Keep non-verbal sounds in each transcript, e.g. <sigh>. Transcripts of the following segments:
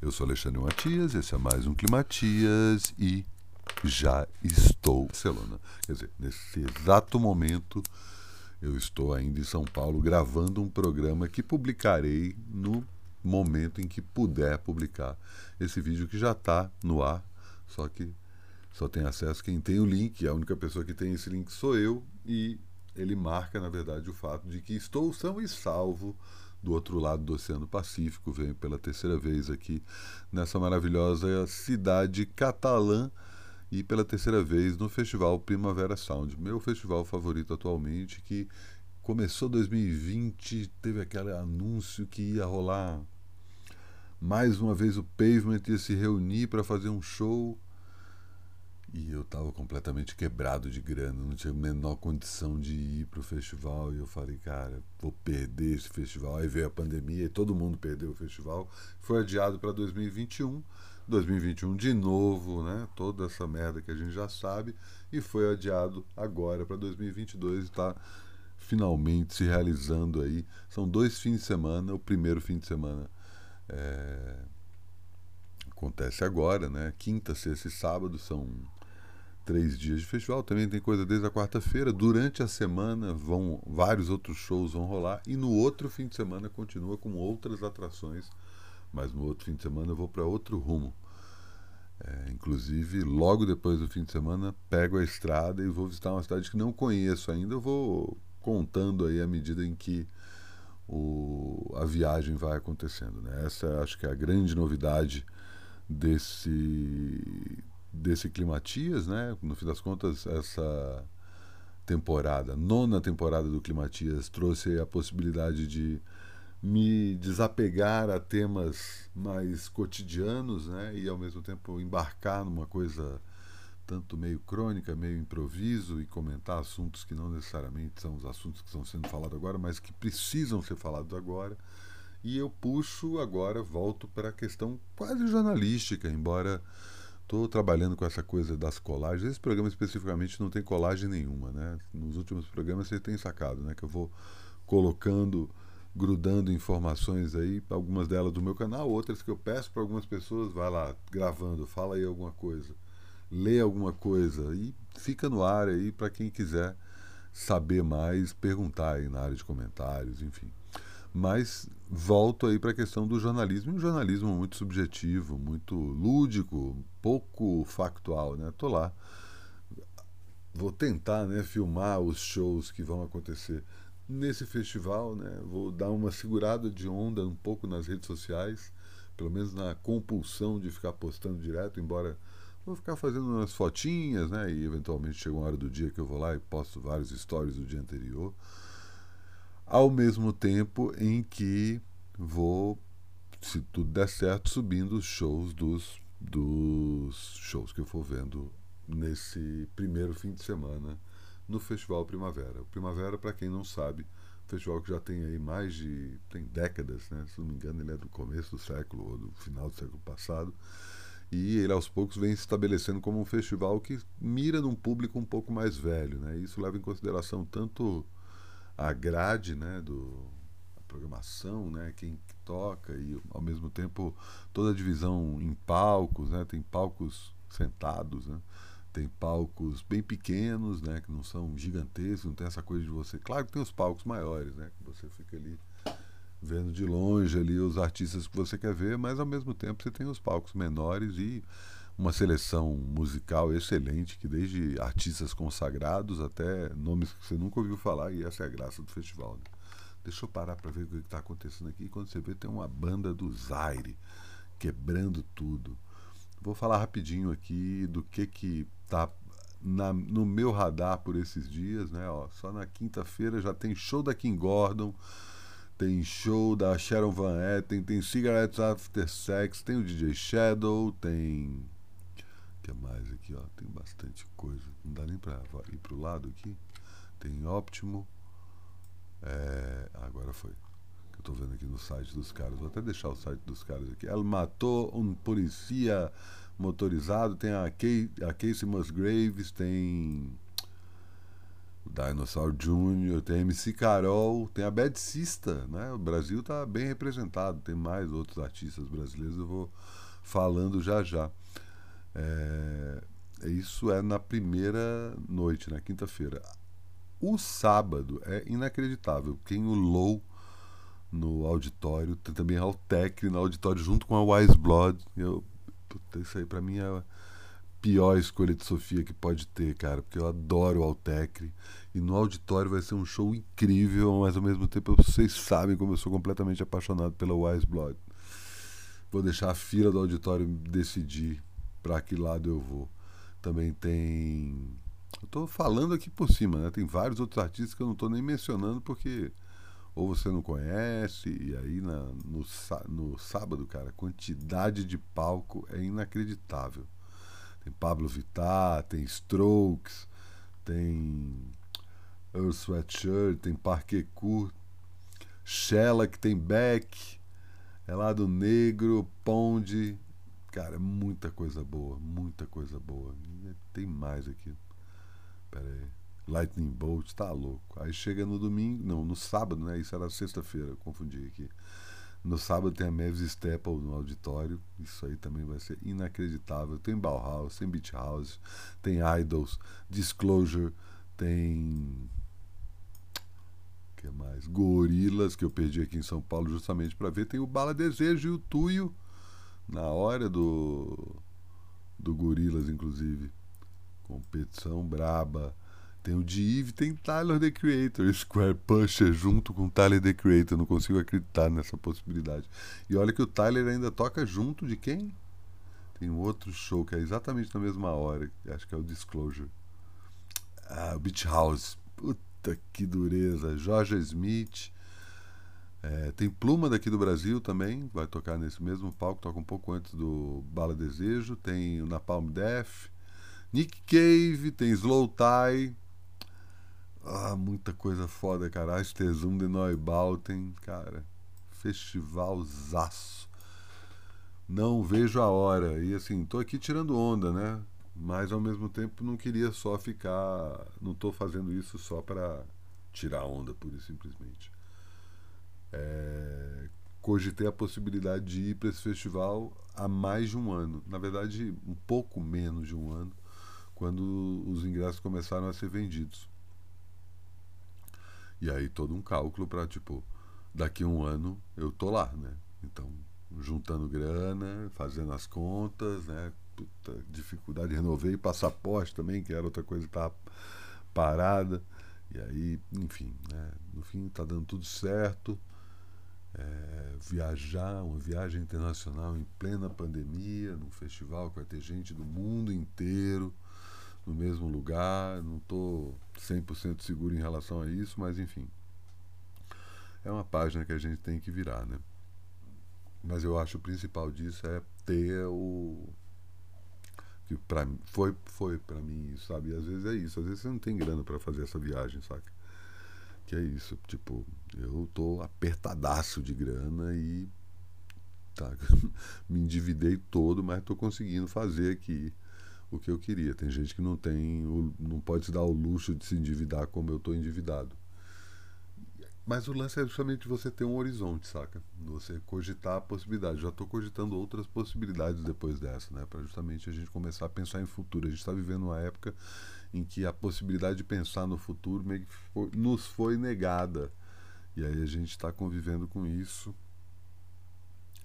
Eu sou Alexandre Matias, esse é mais um Climatias e já estou em Barcelona. Quer dizer, nesse exato momento eu estou ainda em São Paulo gravando um programa que publicarei no momento em que puder publicar esse vídeo que já está no ar, só que só tem acesso quem tem o link, a única pessoa que tem esse link sou eu e ele marca, na verdade, o fato de que estou são e salvo do outro lado do Oceano Pacífico. Venho pela terceira vez aqui nessa maravilhosa cidade catalã e pela terceira vez no Festival Primavera Sound, meu festival favorito atualmente, que começou 2020, teve aquele anúncio que ia rolar mais uma vez o Pavement ia se reunir para fazer um show e eu estava completamente quebrado de grana, não tinha a menor condição de ir para o festival. E eu falei, cara, vou perder esse festival. Aí veio a pandemia e todo mundo perdeu o festival. Foi adiado para 2021. 2021 de novo, né? Toda essa merda que a gente já sabe. E foi adiado agora para 2022 e está finalmente se realizando aí. São dois fins de semana. O primeiro fim de semana é... acontece agora, né? Quinta, sexta e sábado são três dias de festival. Também tem coisa desde a quarta-feira. Durante a semana vão vários outros shows vão rolar e no outro fim de semana continua com outras atrações. Mas no outro fim de semana eu vou para outro rumo. É, inclusive, logo depois do fim de semana, pego a estrada e vou visitar uma cidade que não conheço ainda. Eu vou contando aí à medida em que o, a viagem vai acontecendo. Né? Essa acho que é a grande novidade desse desse Climatias, né? No fim das contas, essa temporada, nona temporada do Climatias, trouxe a possibilidade de me desapegar a temas mais cotidianos, né? E ao mesmo tempo embarcar numa coisa tanto meio crônica, meio improviso e comentar assuntos que não necessariamente são os assuntos que estão sendo falados agora, mas que precisam ser falados agora. E eu puxo agora, volto para a questão quase jornalística, embora Estou trabalhando com essa coisa das colagens. Esse programa especificamente não tem colagem nenhuma, né? Nos últimos programas você tem sacado, né? Que eu vou colocando, grudando informações aí, algumas delas do meu canal, outras que eu peço para algumas pessoas, vai lá, gravando, fala aí alguma coisa, lê alguma coisa e fica no ar aí para quem quiser saber mais, perguntar aí na área de comentários, enfim. Mas volto aí para a questão do jornalismo, um jornalismo muito subjetivo, muito lúdico, pouco factual, né? Tô lá. Vou tentar, né, filmar os shows que vão acontecer nesse festival, né? Vou dar uma segurada de onda um pouco nas redes sociais, pelo menos na compulsão de ficar postando direto, embora vou ficar fazendo umas fotinhas, né? E eventualmente chega uma hora do dia que eu vou lá e posto vários stories do dia anterior ao mesmo tempo em que vou, se tudo der certo, subindo os shows dos, dos shows que eu for vendo nesse primeiro fim de semana no Festival Primavera. O Primavera, para quem não sabe, um festival que já tem aí mais de tem décadas, né? Se não me engano, ele é do começo do século ou do final do século passado. E ele aos poucos vem se estabelecendo como um festival que mira num público um pouco mais velho, né? Isso leva em consideração tanto a grade né, do, programação, né, quem toca e ao mesmo tempo toda a divisão em palcos, né, tem palcos sentados, né, tem palcos bem pequenos, né, que não são gigantescos, não tem essa coisa de você. Claro que tem os palcos maiores, né, que você fica ali vendo de longe ali os artistas que você quer ver, mas ao mesmo tempo você tem os palcos menores e uma seleção musical excelente, que desde artistas consagrados até nomes que você nunca ouviu falar, e essa é a graça do festival. Né? Deixa eu parar para ver o que está acontecendo aqui. Quando você vê, tem uma banda do Zaire quebrando tudo. Vou falar rapidinho aqui do que que tá no meu radar por esses dias, né? Ó, só na quinta-feira já tem show da Kim Gordon, tem show da Sharon Van Etten, tem Cigarettes After Sex, tem o DJ Shadow, tem que mais aqui, ó? Tem bastante coisa. Não dá nem para ir para o lado aqui. Tem óptimo. É, agora foi. Que eu tô vendo aqui no site dos caras. Vou até deixar o site dos caras aqui. Ela matou um polícia motorizado. Tem a, Kay, a Casey Musgraves. Tem. o Dinosaur Jr., tem a MC Carol, tem a Bad Sista, né? O Brasil está bem representado, tem mais outros artistas brasileiros, eu vou falando já já. É, isso é na primeira noite, na quinta-feira. O sábado é inacreditável. Tem o Low no auditório, tem também a Altec no auditório junto com a Wise Blood. Eu, puta, isso aí pra mim é a pior escolha de Sofia que pode ter, cara, porque eu adoro o Altec. E no auditório vai ser um show incrível, mas ao mesmo tempo vocês sabem como eu sou completamente apaixonado pela Wise Blood. Vou deixar a fila do auditório decidir para que lado eu vou. Também tem. Eu estou falando aqui por cima, né? Tem vários outros artistas que eu não estou nem mencionando porque ou você não conhece, e aí na, no, no sábado, cara, a quantidade de palco é inacreditável. Tem Pablo Vittar, tem Strokes, tem Earl Sweatshirt, tem Parquet Shellac, tem Beck, é lá do Negro, Ponde. Cara, muita coisa boa, muita coisa boa. Tem mais aqui. Pera aí. Lightning Bolt, tá louco. Aí chega no domingo, não, no sábado, né? Isso era sexta-feira, confundi aqui. No sábado tem a Mavis Staple no auditório. Isso aí também vai ser inacreditável. Tem Bauhaus, tem Beach House, tem Idols, Disclosure, tem. que mais? Gorilas, que eu perdi aqui em São Paulo justamente para ver. Tem o Bala Desejo e o Tuyo na hora do. do Gorilas, inclusive. Competição braba. Tem o Dive, tem Tyler the Creator, Square Pusher junto com Tyler the Creator. Não consigo acreditar nessa possibilidade. E olha que o Tyler ainda toca junto de quem? Tem um outro show que é exatamente na mesma hora. Acho que é o Disclosure. Ah, Beach House. Puta que dureza. Jorge Smith. É, tem Pluma daqui do Brasil também. Vai tocar nesse mesmo palco. Toca um pouco antes do Bala Desejo. Tem o Napalm Death. Nick Cave. Tem Slow Tie. Ah, muita coisa foda, cara. Astesum de Neubauten, cara. Festivalzaço. Não vejo a hora. E assim, tô aqui tirando onda, né? Mas ao mesmo tempo não queria só ficar. Não tô fazendo isso só para tirar onda, pura e simplesmente. É... Cogitei a possibilidade de ir para esse festival há mais de um ano. Na verdade, um pouco menos de um ano, quando os ingressos começaram a ser vendidos. E aí todo um cálculo para, tipo, daqui a um ano eu tô lá, né? Então, juntando grana, fazendo as contas, né? Puta, dificuldade, renovei passaporte também, que era outra coisa que tava parada. E aí, enfim, né? no fim tá dando tudo certo. É, viajar, uma viagem internacional em plena pandemia, num festival que vai ter gente do mundo inteiro no mesmo lugar, não estou 100% seguro em relação a isso, mas enfim. É uma página que a gente tem que virar, né? Mas eu acho o principal disso é ter o que para foi foi para mim sabe? E às vezes é isso, às vezes você não tem grana para fazer essa viagem, saca? Que é isso, tipo, eu tô apertadaço de grana e tá, <laughs> me endividei todo, mas tô conseguindo fazer aqui o que eu queria. Tem gente que não tem, não pode se dar o luxo de se endividar como eu estou endividado. Mas o lance é justamente você ter um horizonte, saca? Você cogitar a possibilidade. Já estou cogitando outras possibilidades depois dessa, né? Para justamente a gente começar a pensar em futuro. A gente está vivendo uma época em que a possibilidade de pensar no futuro meio que foi, nos foi negada. E aí a gente está convivendo com isso.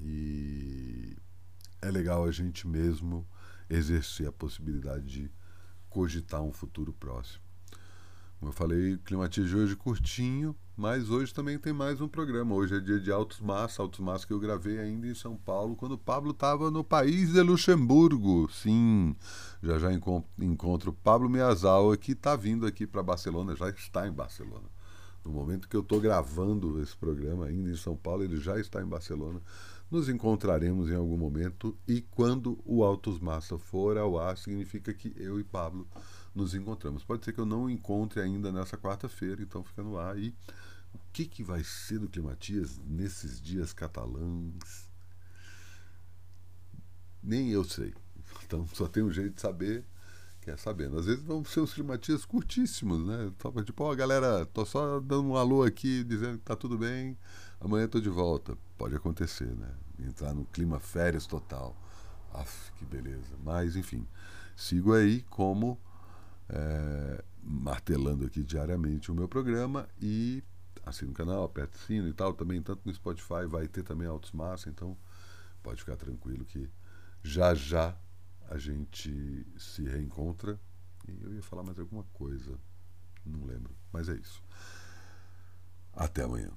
E é legal a gente mesmo exercer a possibilidade de cogitar um futuro próximo. Como eu falei, Climatia de hoje curtinho, mas hoje também tem mais um programa. Hoje é dia de Altos Massa, Altos Massa que eu gravei ainda em São Paulo, quando o Pablo estava no país de Luxemburgo. Sim, já já encontro o Pablo Miyazawa, que está vindo aqui para Barcelona, já está em Barcelona. No momento que eu estou gravando esse programa ainda em São Paulo, ele já está em Barcelona nos encontraremos em algum momento e quando o Autos Massa for ao ar, significa que eu e Pablo nos encontramos. Pode ser que eu não encontre ainda nessa quarta-feira, então fica no ar. E o que, que vai ser do Climatias nesses dias catalães? Nem eu sei. <laughs> Então só tem um jeito de saber quer sabendo. Às vezes vão ser os climatias curtíssimos, né? Tipo, ó, oh, galera, tô só dando um alô aqui, dizendo que tá tudo bem, amanhã tô de volta. Pode acontecer, né? Entrar no clima férias total. Aff, que beleza. Mas, enfim, sigo aí como é, martelando aqui diariamente o meu programa e assina o canal, aperta o sino e tal, também tanto no Spotify vai ter também Altos Massa, então pode ficar tranquilo que já já a gente se reencontra. E eu ia falar mais alguma coisa, não lembro, mas é isso. Até amanhã.